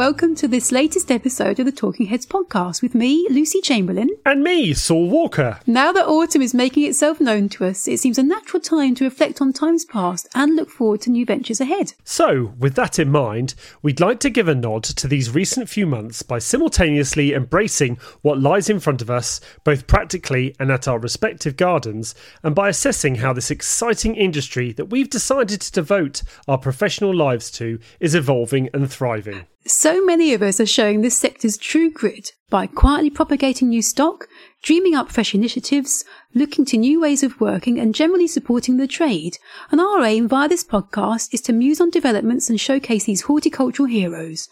Welcome to this latest episode of the Talking Heads podcast with me, Lucy Chamberlain. And me, Saul Walker. Now that autumn is making itself known to us, it seems a natural time to reflect on times past and look forward to new ventures ahead. So, with that in mind, we'd like to give a nod to these recent few months by simultaneously embracing what lies in front of us, both practically and at our respective gardens, and by assessing how this exciting industry that we've decided to devote our professional lives to is evolving and thriving. So many of us are showing this sector's true grit by quietly propagating new stock, dreaming up fresh initiatives, looking to new ways of working, and generally supporting the trade. And our aim via this podcast is to muse on developments and showcase these horticultural heroes.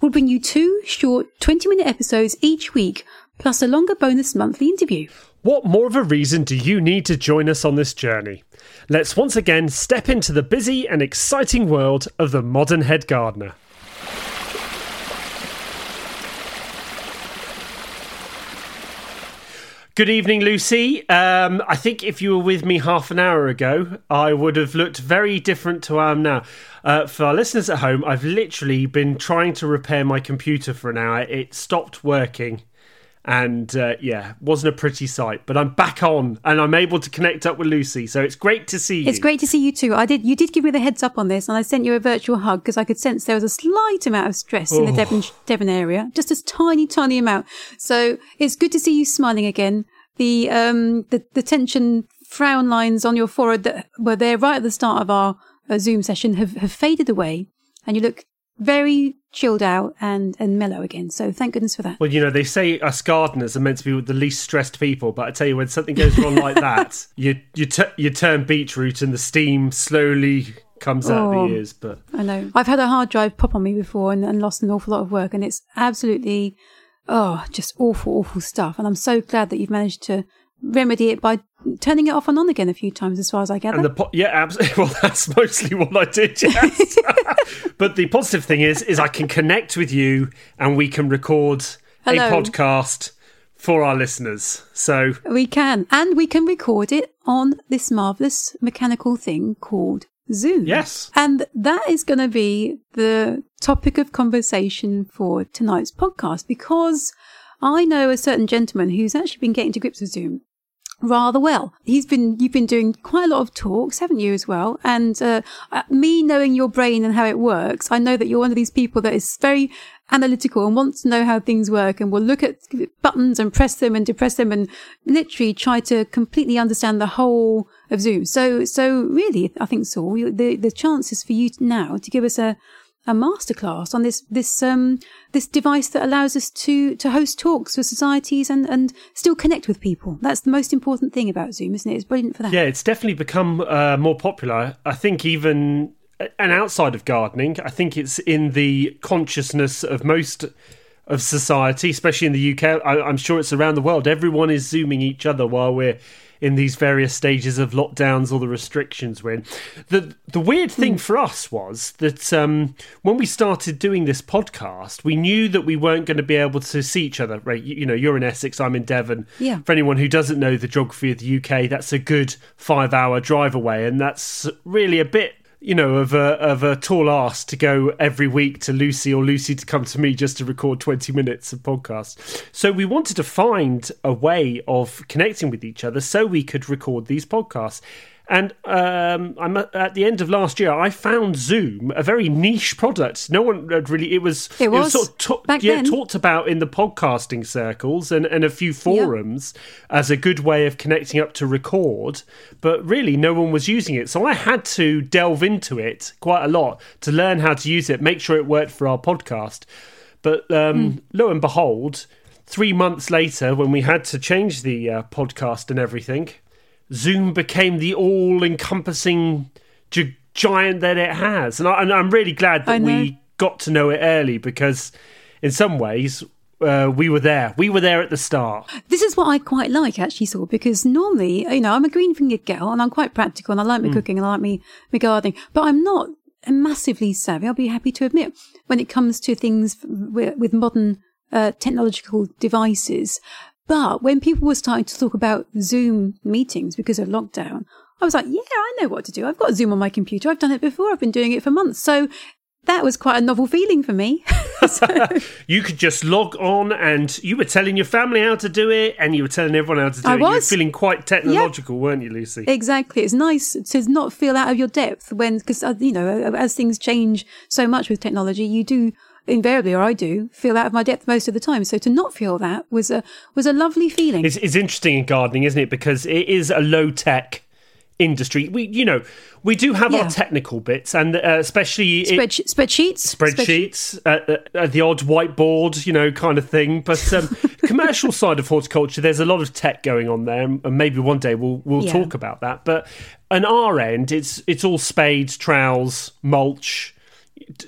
We'll bring you two short 20 minute episodes each week, plus a longer bonus monthly interview. What more of a reason do you need to join us on this journey? Let's once again step into the busy and exciting world of the modern head gardener. Good evening, Lucy. Um, I think if you were with me half an hour ago, I would have looked very different to I am now. Uh, for our listeners at home, I've literally been trying to repair my computer for an hour. It stopped working and uh, yeah, wasn't a pretty sight. But I'm back on, and I'm able to connect up with Lucy. So it's great to see you. It's great to see you too. I did. You did give me the heads up on this, and I sent you a virtual hug because I could sense there was a slight amount of stress oh. in the oh. Devon Devon area, just a tiny, tiny amount. So it's good to see you smiling again. The um the the tension frown lines on your forehead that were there right at the start of our uh, Zoom session have have faded away, and you look very chilled out and and mellow again. So thank goodness for that. Well, you know, they say us gardeners are meant to be the least stressed people, but I tell you, when something goes wrong like that, you you t- you turn beetroot and the steam slowly comes oh, out of the oh, ears. But I know I've had a hard drive pop on me before and, and lost an awful lot of work, and it's absolutely oh just awful, awful stuff. And I'm so glad that you've managed to remedy it by turning it off and on again a few times, as far as I gather. And the po- yeah, absolutely. Well, that's mostly what I did. Yes. but the positive thing is, is I can connect with you, and we can record Hello. a podcast for our listeners. So we can, and we can record it on this marvelous mechanical thing called Zoom. Yes. And that is going to be the topic of conversation for tonight's podcast because I know a certain gentleman who's actually been getting to grips with Zoom rather well. He's been, you've been doing quite a lot of talks, haven't you, as well? And uh, uh, me knowing your brain and how it works, I know that you're one of these people that is very analytical and wants to know how things work and will look at buttons and press them and depress them and literally try to completely understand the whole of Zoom. So, so really, I think, Saul, the, the chances for you now to give us a, a masterclass on this this um this device that allows us to to host talks for societies and and still connect with people. That's the most important thing about Zoom, isn't it? It's brilliant for that. Yeah, it's definitely become uh, more popular. I think even uh, and outside of gardening, I think it's in the consciousness of most of society, especially in the UK. I, am sure it's around the world. Everyone is zooming each other while we're in these various stages of lockdowns or the restrictions we're in. The the weird thing mm. for us was that um, when we started doing this podcast, we knew that we weren't going to be able to see each other. Right? You, you know, you're in Essex, I'm in Devon. Yeah. For anyone who doesn't know the geography of the UK, that's a good five hour drive away, and that's really a bit you know, of a of a tall ass to go every week to Lucy or Lucy to come to me just to record twenty minutes of podcast. So we wanted to find a way of connecting with each other so we could record these podcasts. And um, I'm at the end of last year. I found Zoom a very niche product. No one had really. It was. It was, it was sort of ta- back yeah, then. talked about in the podcasting circles and, and a few forums yeah. as a good way of connecting up to record. But really, no one was using it. So I had to delve into it quite a lot to learn how to use it, make sure it worked for our podcast. But um, mm. lo and behold, three months later, when we had to change the uh, podcast and everything Zoom became the all-encompassing gi- giant that it has, and, I, am really glad that we got to know it early because, in some ways, uh, we were there. We were there at the start. This is what I quite like, actually, Saul, because normally, you know, I'm a green fingered girl and I'm quite practical and I like my mm. cooking and I like me, my gardening, but I'm not massively savvy. I'll be happy to admit when it comes to things with, with modern uh, technological devices. But when people were starting to talk about Zoom meetings because of lockdown, I was like, yeah, I know what to do. I've got Zoom on my computer. I've done it before. I've been doing it for months. So that was quite a novel feeling for me. you could just log on and you were telling your family how to do it and you were telling everyone how to do I it. You were was. feeling quite technological, weren't you, Lucy? Exactly. It's nice to not feel out of your depth when, because, uh, you know, as things change so much with technology, you do invariably, or I do, feel out of my depth most of the time. So to not feel that was a, was a lovely feeling. It's, it's interesting in gardening, isn't it? Because it is a low tech industry. We, you know, we do have Yeah. our technical bits, and uh, especially it- Spread, spreadsheets. spreadsheets, uh, uh, uh, the odd whiteboard, you know, kind of thing. But um, commercial side of horticulture, there's a lot of tech going on there, and maybe one day we'll we'll Yeah. talk about that. But on our end, it's it's all spades, trowels, mulch.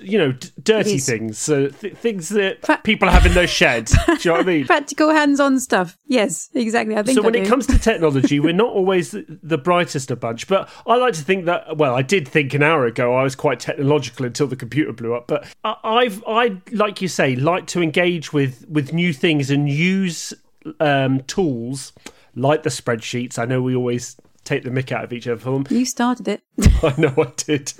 You know, d- dirty things, uh, th- things that Pra- people have in their sheds. do you know what I mean? Practical hands-on stuff. Yes, exactly. I think So I when it comes to technology, we're not always the, the brightest of bunch. But I like to think that. Well, I did think an hour ago I was quite technological until the computer blew up. But I, I've, I like you say, like to engage with with new things and use um, tools like the spreadsheets. I know we always take the mick out of each other for them. you started it. I know I did.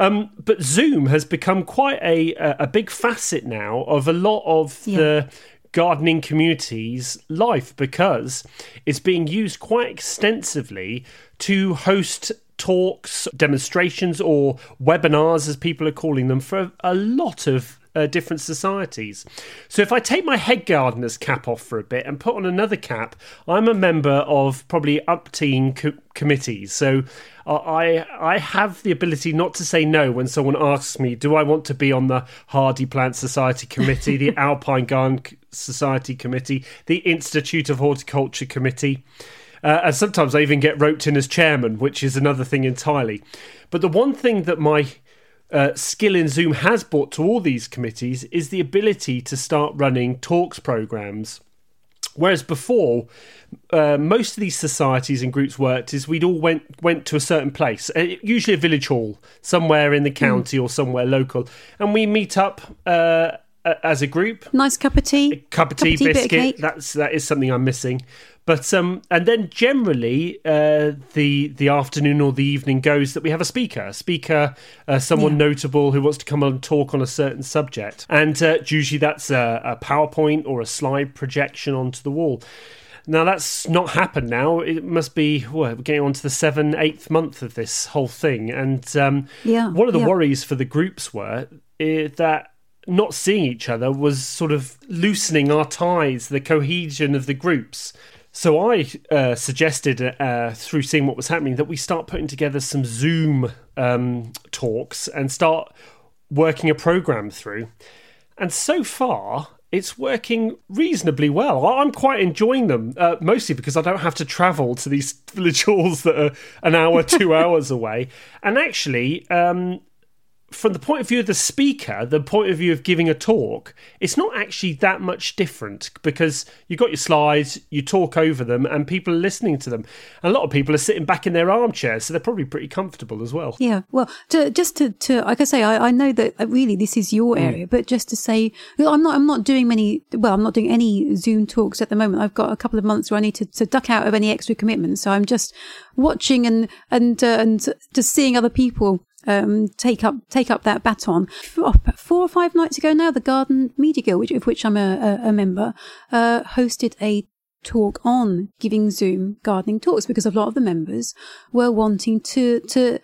Um, but Zoom has become quite a a big facet now of a lot of the gardening community's life because it's being used quite extensively to host talks, demonstrations, or webinars, as people are calling them, for a lot of uh, different societies. So if I take my head gardener's cap off for a bit and put on another cap, I'm a member of probably upteen co- committees. So uh, I I have the ability not to say no when someone asks me, do I want to be on the Hardy Plant Society Committee, the Alpine Garden Society Committee, the Institute of Horticulture Committee. Uh, and sometimes I even get roped in as chairman, which is another thing entirely. But the one thing that my uh, skill in Zoom has brought to all these committees is the ability to start running talks programs. Whereas before, uh, most of these societies and groups worked is we'd all went went to a certain place, uh, usually a village hall somewhere in the county or somewhere local, and we meet up uh, as a group Nice cup of tea. cup of tea, bit of biscuit. That's that is something I'm missing. But um, and then generally uh, the the afternoon or the evening goes that we have a speaker, a speaker, uh, someone Yeah. notable who wants to come and talk on a certain subject, and uh, usually that's a, a PowerPoint or a slide projection onto the wall. Now that's not happened. Now it must be well, we're getting on to the seven, eighth month of this whole thing, and um, Yeah, one of the yeah. worries for the groups were uh, that not seeing each other was sort of loosening our ties, the cohesion of the groups. So I uh, suggested uh, through seeing what was happening that we start putting together some Zoom um, talks and start working a program through. And so far, it's working reasonably well. I'm quite enjoying them, uh, mostly because I don't have to travel to these village halls that are an hour, two hours away. And actually, um, from the point of view of the speaker, the point of view of giving a talk, it's not actually that much different because you've got your slides, you talk over them, and people are listening to them. And a lot of people are sitting back in their armchairs, so they're probably pretty comfortable as well. Yeah, well, to, just to, to like I say, I, I know that uh, really this is your Mm. area, but just to say, I'm not, I'm not doing many. Well, I'm not doing any Zoom talks at the moment. I've got a couple of months where I need to, to duck out of any extra commitments, so I'm just watching and and uh, and just seeing other people um, take up take up that baton. Four, or five nights ago now, the Garden Media Guild, which, of which I'm a, a, a member, uh, hosted a talk on giving Zoom gardening talks because a lot of the members were wanting to to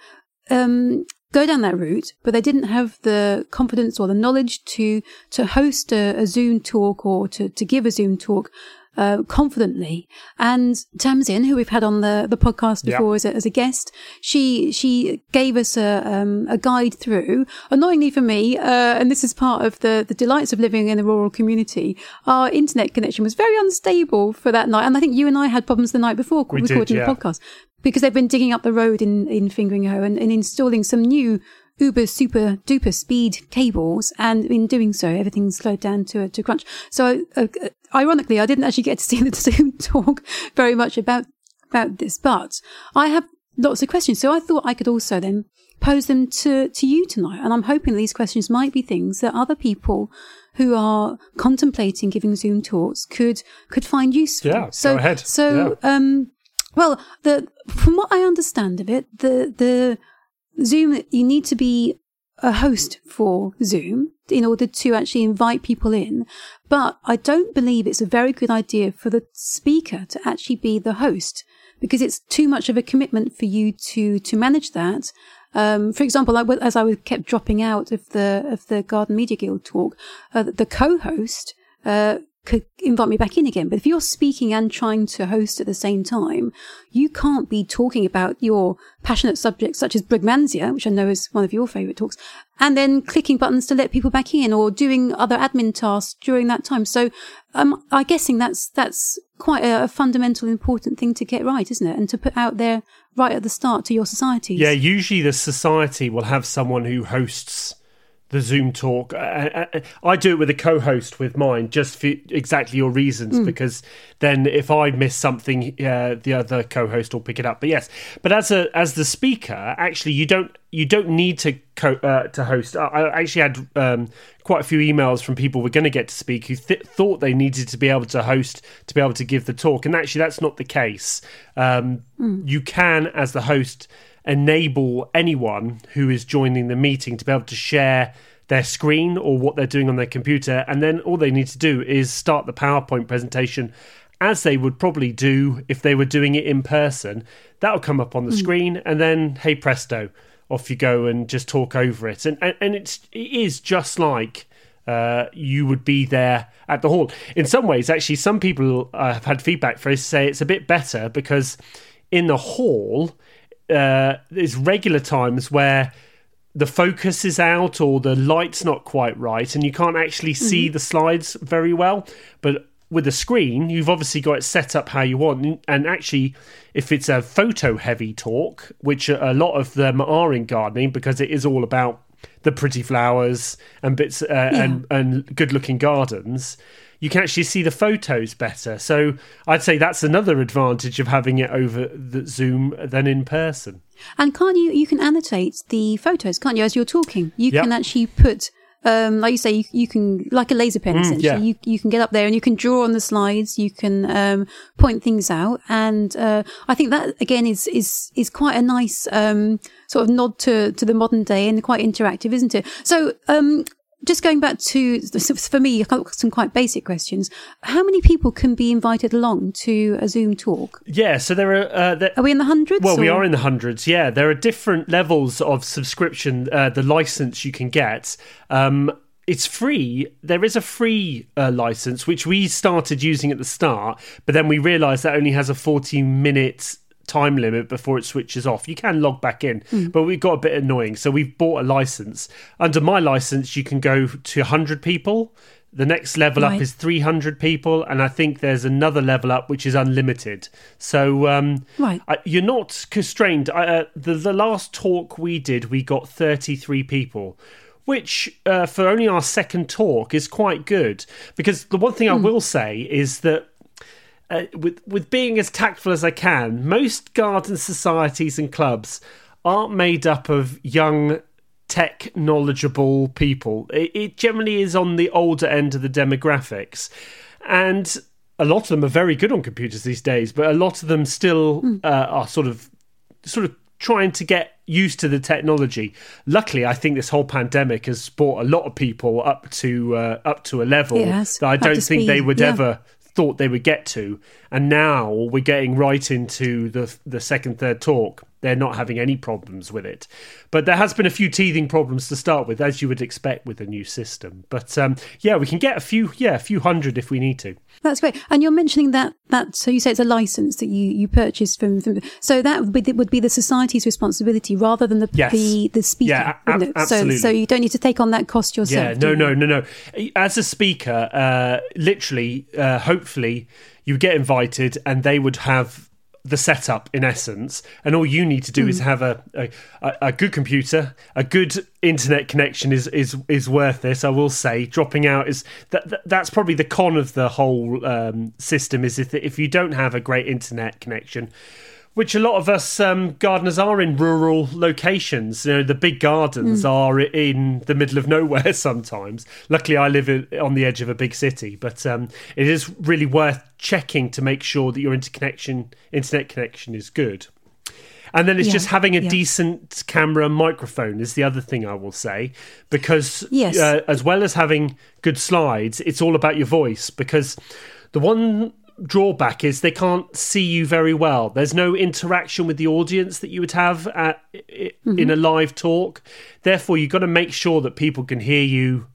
um, go down that route, but they didn't have the confidence or the knowledge to to host a, a Zoom talk or to to give a Zoom talk. Uh, confidently and Tamsin, who we've had on the, the podcast Yeah. before as, a, as a guest, she she gave us a um, a guide through. Annoyingly for me, uh, and this is part of the the delights of living in a rural community. Our internet connection was very unstable for that night, and I think you and I had problems the night before We did, recording yeah. the podcast because they've been digging up the road in in Fingringhoe and, and installing some new uber super duper speed cables and in doing so everything slowed down to a to crunch so uh, uh, ironically i didn't actually get to see the zoom talk very much about about this but i have lots of questions so i thought i could also then pose them to to you tonight and i'm hoping these questions might be things that other people who are contemplating giving zoom talks could could find useful Yeah, so go ahead. so Yeah. um well, the from what I understand of it, the the Zoom, you need to be a host for Zoom in order to actually invite people in. But I don't believe it's a very good idea for the speaker to actually be the host because it's too much of a commitment for you to, to manage that. Um, for example, as I was kept dropping out of the, of the Garden Media Guild talk, uh, the co-host, uh, could invite me back in again. But if you're speaking and trying to host at the same time, you can't be talking about your passionate subjects such as Brugmansia, which I know is one of your favorite talks, and then clicking buttons to let people back in or doing other admin tasks during that time. So um, I'm guessing that's, that's quite a, a fundamental important thing to get right, isn't it? And to put out there right at the start to your society. Yeah, usually the society will have someone who hosts the Zoom talk. I, I, I, do it with a co-host with mine, just for exactly your reasons. Mm. Because then, if I miss something, uh, the other co-host will pick it up. But yes, but as a as the speaker, actually, you don't you don't need to co- uh, to host. I, I actually had um, quite a few emails from people who were going to get to speak who th- thought they needed to be able to host to be able to give the talk, and actually, that's not the case. Um, mm. You can, as the host enable anyone who is joining the meeting to be able to share their screen or what they're doing on their computer. And then all they need to do is start the PowerPoint presentation as they would probably do if they were doing it in person. That'll come up on the mm. screen, and then, hey presto, off you go and just talk over it. And, and, and it's, it is just like. Uh, you would be there at the hall. In some ways, actually, some people uh, have had feedback for us say it's a bit better because in the hall, uh, there's regular times where the focus is out or the light's not quite right and you can't actually see mm-hmm. the slides very well but with a screen you've obviously got it set up how you want and actually if it's a photo heavy talk which a lot of them are in gardening because it is all about the pretty flowers and bits uh, yeah. and and good looking gardens you can actually see the photos better. So I'd say that's another advantage of having it over the Zoom than in person. And can't you you can annotate the photos, can't you? As you're talking, you yep. can actually put. Um, like you say, you, you, can like a laser pen. Mm, essentially, yeah. you you can get up there and you can draw on the slides. You can um, point things out, and uh, I think that again is is is quite a nice um, sort of nod to to the modern day and quite interactive, isn't it? So, um, just going back to for me some quite basic questions how many people can be invited along to a zoom talk yeah so there are uh, there, are we in the hundreds well or? we are in the hundreds yeah there are different levels of subscription uh, the license you can get um, it's free. There is a free uh, license which we started using at the start, but then we realised that only has a 40 minute time limit before it switches off. You can log back in, mm. but we got a bit annoying. So we've bought a license. Under my license, you can go to 100 people. The next level right. up is 300 people, and I think there's another level up which is unlimited. So um, right. I, you're not constrained. I, uh, the, the last talk we did, we got 33 people which uh, for only our second talk is quite good. Because the one thing mm. I hmm. will say is that uh, with with being as tactful as I can, most garden societies and clubs aren't made up of young tech knowledgeable people. It, it, generally is on the older end of the demographics, and a lot of them are very good on computers these days. But a lot of them still mm. uh, are sort of sort of trying to get used to the technology. Luckily, I think this whole pandemic has brought a lot of people up to uh, up to a level that I don't think they would yeah. ever thought they would get to, and now we're getting right into the the second third talk. They're not having any problems with it, but there has been a few teething problems to start with, as you would expect with a new system. But um, yeah, we can get a few, yeah, a few hundred if we need to. That's great. And you're mentioning that that so you say it's a license that you you purchase from, from so that would be, would be the society's responsibility rather than the yes. the the speaker. Yeah, a- absolutely. So so you don't need to take on that cost yourself. Yeah, no, no, no, no. As a speaker, uh, literally, uh, hopefully, you get invited, and they would have the setup in essence, and all you need to do mm. is hmm. have a, a, a good computer, a good internet connection is is is worth it. I will say, dropping out is that, that that's probably the con of the whole um, system. Is if if you don't have a great internet connection, which a lot of us um, gardeners are in rural locations. You know, the big gardens mm. are in the middle of nowhere sometimes. Luckily, I live in, on the edge of a big city, but um, it is really worth checking to make sure that your interconnection, internet connection is good. And then it's Yeah, just having a yeah. decent camera and microphone is the other thing I will say. Because Yes. uh, as well as having good slides, it's all about your voice. Because the one drawback is they can't see you very well. There's no interaction with the audience that you would have at, i in a live talk. Therefore, you've got to make sure that people can hear you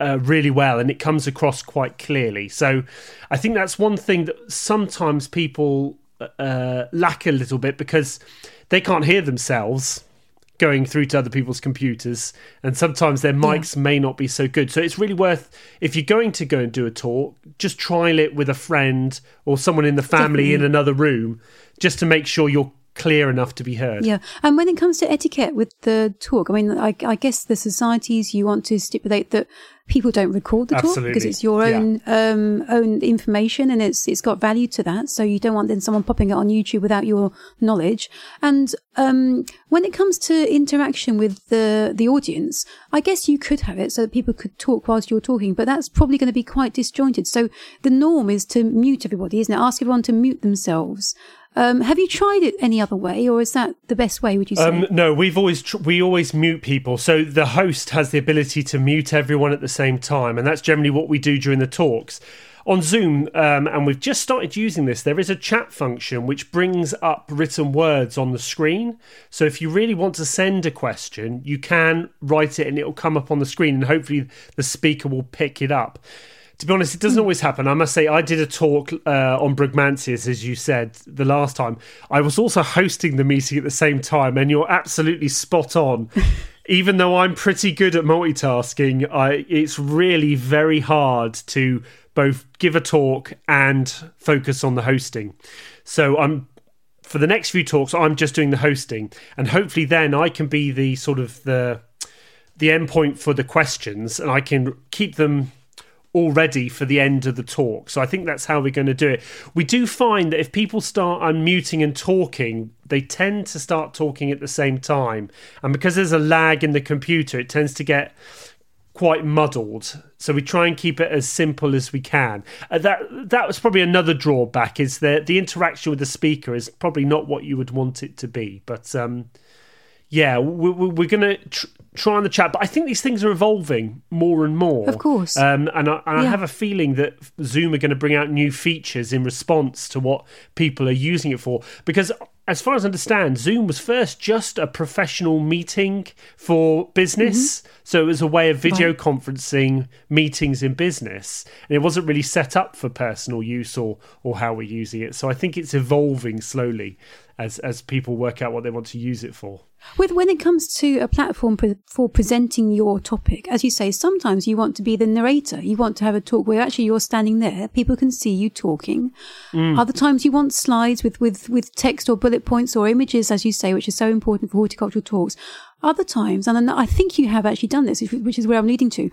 uh, really well and it comes across quite clearly. So I think that's one thing that sometimes people uh, lack a little bit because they can't hear themselves going through to other people's computers and sometimes their mics may not be so good. So it's really worth if you're going to go and do a talk just trial it with a friend or someone in the family in another room just to make sure you're clear enough to be heard. Yeah, and when it comes to etiquette with the talk, I mean, I, I guess the societies you want to stipulate that people don't record the talk because it's your Yeah. own um, own information and it's it's got value to that. So you don't want then someone popping it on YouTube without your knowledge. And um, when it comes to interaction with the the audience, I guess you could have it so that people could talk whilst you're talking, but that's probably going to be quite disjointed. So the norm is to mute everybody, isn't it? Ask everyone to mute themselves. Um, have you tried it any other way, or is that the best way? Would you say? Um, no, we've always tr- we always mute people. So the host has the ability to mute everyone at the same time, and that's generally what we do during the talks. On Zoom, um, and we've just started using this, there is a chat function which brings up written words on the screen. So if you really want to send a question, you can write it and it'll come up on the screen, and hopefully the speaker will pick it up. To be honest, it doesn't always happen. I must say, I did a talk uh, on Brugmansias, as you said the last time. I was also hosting the meeting at the same time, and you're absolutely spot on. Even though I'm pretty good at multitasking, I, it's really very hard to both give a talk and focus on the hosting. So I'm for the next few talks, I'm just doing the hosting, and hopefully then I can be the sort of the the endpoint for the questions, and I can keep them all ready for the end of the talk. So I think that's how we're going to do it. We do find that if people start unmuting and talking, they tend to start talking at the same time. And because there's a lag in the computer, it tends to get quite muddled. So we try and keep it as simple as we can. Uh, that that was probably another drawback is that the interaction with the speaker is probably not what you would want it to be. But um, yeah, we, we, we're going to tr- try on the chat. But I think these things are evolving more and more. Of course. Um, and I, and I have a feeling that Zoom are going to bring out new features in response to what people are using it for. Because as far as I understand, Zoom was first just a professional meeting for business. So it was a way of video Right. conferencing meetings in business. And it wasn't really set up for personal use or, or how we're using it. So I think it's evolving slowly as, as people work out what they want to use it for. With when it comes to a platform pre- for presenting your topic, as you say, sometimes you want to be the narrator. You want to have a talk where actually you're standing there, people can see you talking. Mm. Other times you want slides with, with, with text or bullet points or images, as you say, which is so important for horticultural talks. Other times, and I think you have actually done this, which is where I'm leading to.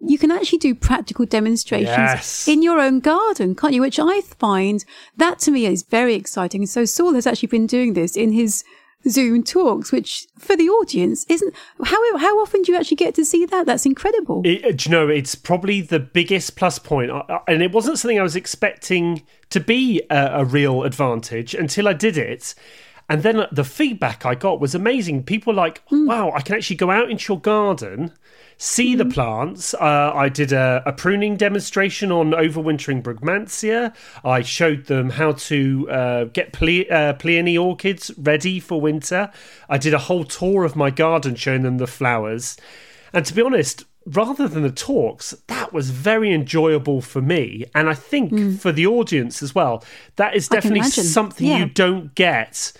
You can actually do practical demonstrations Yes. in your own garden, can't you? Which I find that to me is very exciting. And so Saul has actually been doing this in his Zoom talks, which for the audience isn't how how often do you actually get to see that? That's incredible. It, uh, do you know, it's probably the biggest plus point, and it wasn't something I was expecting to be a, a real advantage until I did it. And then the feedback I got was amazing. People were like, wow, I can actually go out into your garden, see the plants. Uh, I did a, a pruning demonstration on overwintering Brugmansia. I showed them how to uh, get ple- uh, pleione orchids ready for winter. I did a whole tour of my garden showing them the flowers. And to be honest, rather than the talks, that was very enjoyable for me. And I think for the audience as well, that is definitely something Yeah. you don't get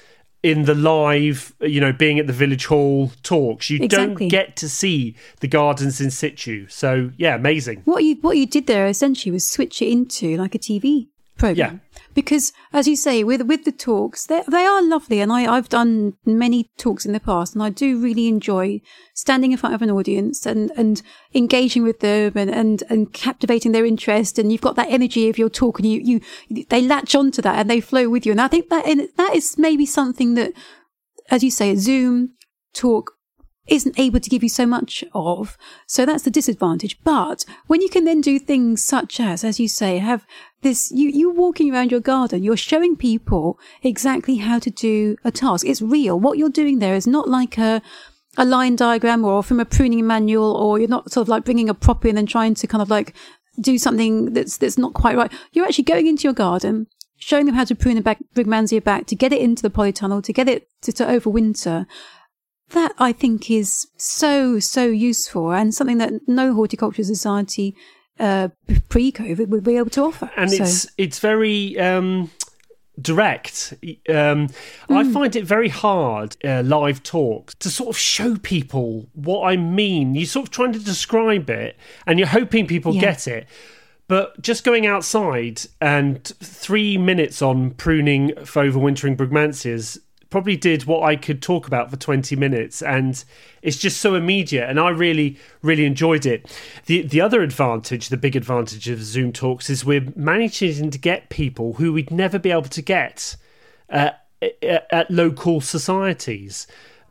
in the live, you know, being at the village hall talks. You Exactly. don't get to see the gardens in situ. So, yeah, amazing. What you what you did there essentially was switch it into like a TV program. Because as you say, with with the talks, they they are lovely, and I I've done many talks in the past, and I do really enjoy standing in front of an audience and and engaging with them and and and captivating their interest. And you've got that energy of your talk, and you you they latch onto that and they flow with you. And I think that that is maybe something that, as you say, Zoom talk isn't able to give you so much of. So that's the disadvantage. But when you can then do things such as, as you say, have this you you walking around your garden you're showing people exactly how to do a task. It's real. What you're doing there is not like a a line diagram or from a pruning manual or you're not sort of like bringing a prop in and trying to kind of like do something that's that's not quite right. You're actually going into your garden showing them how to prune a back, brugmansia back to get it into the polytunnel to get it to, to overwinter. That I think is so, so useful and something that no horticulture society uh, pre-COVID would be able to offer. And so. it's it's very um, direct. Um, mm. I find it very hard uh, live talks to sort of show people what I mean. You're sort of trying to describe it, and you're hoping people yeah. get it. But just going outside and three minutes on pruning for overwintering brugmansias probably did what I could talk about for 20 minutes and it's just so immediate and I really really enjoyed it. The the other advantage, the big advantage of Zoom talks is we're managing to get people who we'd never be able to get uh, at local societies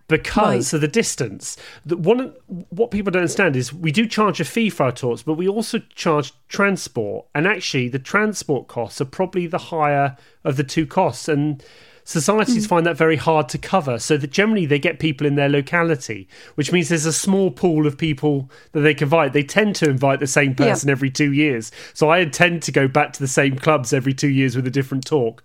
because right. of the distance. The, one what people don't understand is we do charge a fee for our talks, but we also charge transport, and actually the transport costs are probably the higher of the two costs, and societies mm. find that very hard to cover. So that generally they get people in their locality, which means there's a small pool of people that they can invite. They tend to invite the same person yeah. every two years. So I tend to go back to the same clubs every two years with a different talk.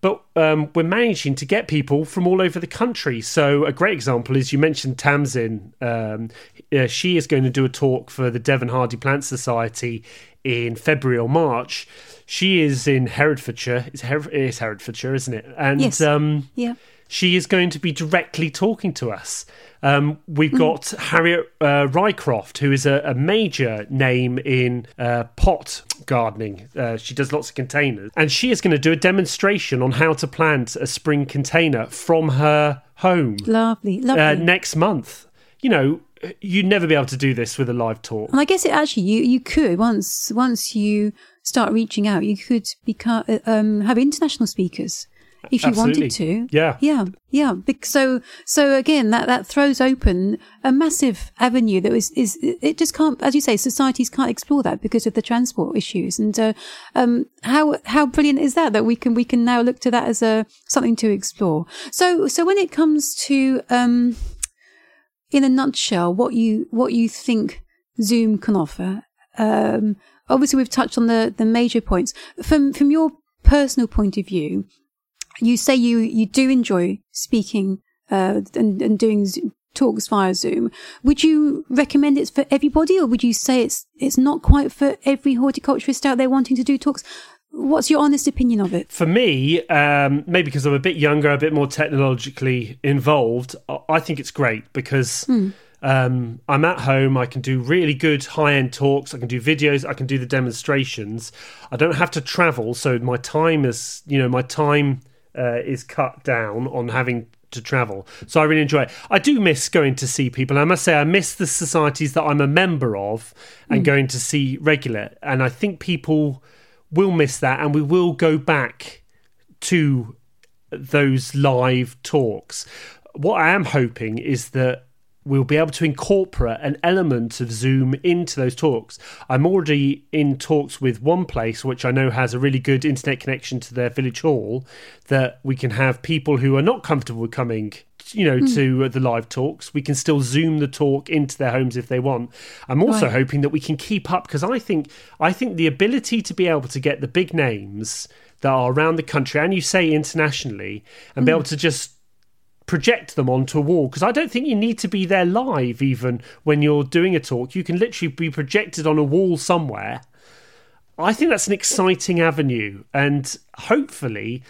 But um, we're managing to get people from all over the country. So a great example is you mentioned Tamsin. Um, uh, she is going to do a talk for the Devon Hardy Plant Society in February or March she is in Herefordshire. It's, Her- it's Herefordshire, isn't it? And yes. um, yeah. she is going to be directly talking to us. Um, we've mm. got mm. Harriet uh, Rycroft, who is a, a major name in uh, pot gardening. Uh, she does lots of containers, and she is going to do a demonstration on how to plant a spring container from her home. Lovely, lovely. Uh, next month. You know, you'd never be able to do this with a live talk. And I guess it actually you you could once once you start reaching out, you could become uh, um, have international speakers if you Absolutely. wanted to. Yeah, yeah, yeah. So so again, that that throws open a massive avenue that is is it just can't, as you say, societies can't explore that because of the transport issues. And uh, um, how how brilliant is that that we can we can now look to that as a something to explore. So so when it comes to um, in a nutshell, what you what you think Zoom can offer. Um, obviously we've touched on the the major points. From from your personal point of view you say you you do enjoy speaking uh, and and doing talks via zoom. Would you recommend it's for everybody or would you say it's it's not quite for every horticulturist out there wanting to do talks What's your honest opinion of it? For me, um, maybe because I'm a bit younger, a bit more technologically involved, I think it's great because mm. Um, I'm at home. I can do really good high end talks. I can do videos. I can do the demonstrations. I don't have to travel, so my time is, you know, my time uh, is cut down on having to travel. So I really enjoy it. I do miss going to see people. I must say, I miss the societies that I'm a member of and mm. going to see regular. And I think people will miss that, and we will go back to those live talks. What I am hoping is that we'll be able to incorporate an element of Zoom into those talks. I'm already in talks with one place, which I know has a really good internet connection to their village hall, that we can have people who are not comfortable with coming you know mm. to the live talks we can still zoom the talk into their homes if they want i'm also right. hoping that we can keep up because i think i think the ability to be able to get the big names that are around the country and you say internationally and mm. be hmm. able to just project them onto a wall because I don't think you need to be there live even when you're doing a talk. You can literally be projected on a wall somewhere. I think that's an exciting avenue, and hopefully,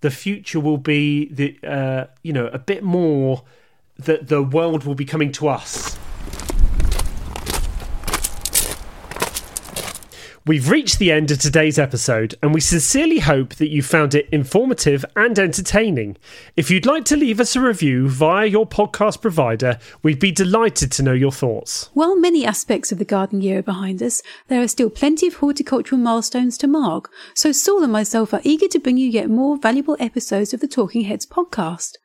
the future will be the uh, you know a bit more that the world will be coming to us We've reached the end of today's episode, and we sincerely hope that you found it informative and entertaining. If you'd like to leave us a review via your podcast provider, we'd be delighted to know your thoughts. While many aspects of the garden year are behind us, there are still plenty of horticultural milestones to mark, so Saul and myself are eager to bring you yet more valuable episodes of the Talking Heads podcast.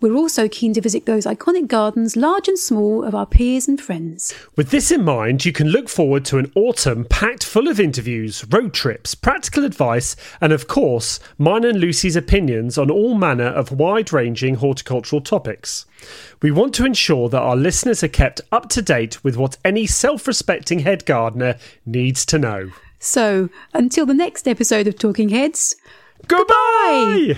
We're also keen to visit those iconic gardens, large and small, of our peers and friends. With this in mind, you can look forward to an autumn packed full of interviews, road trips, practical advice, and of course, mine and Lucy's opinions on all manner of wide ranging horticultural topics. We want to ensure that our listeners are kept up to date with what any self respecting head gardener needs to know. So, until the next episode of Talking Heads, Goodbye!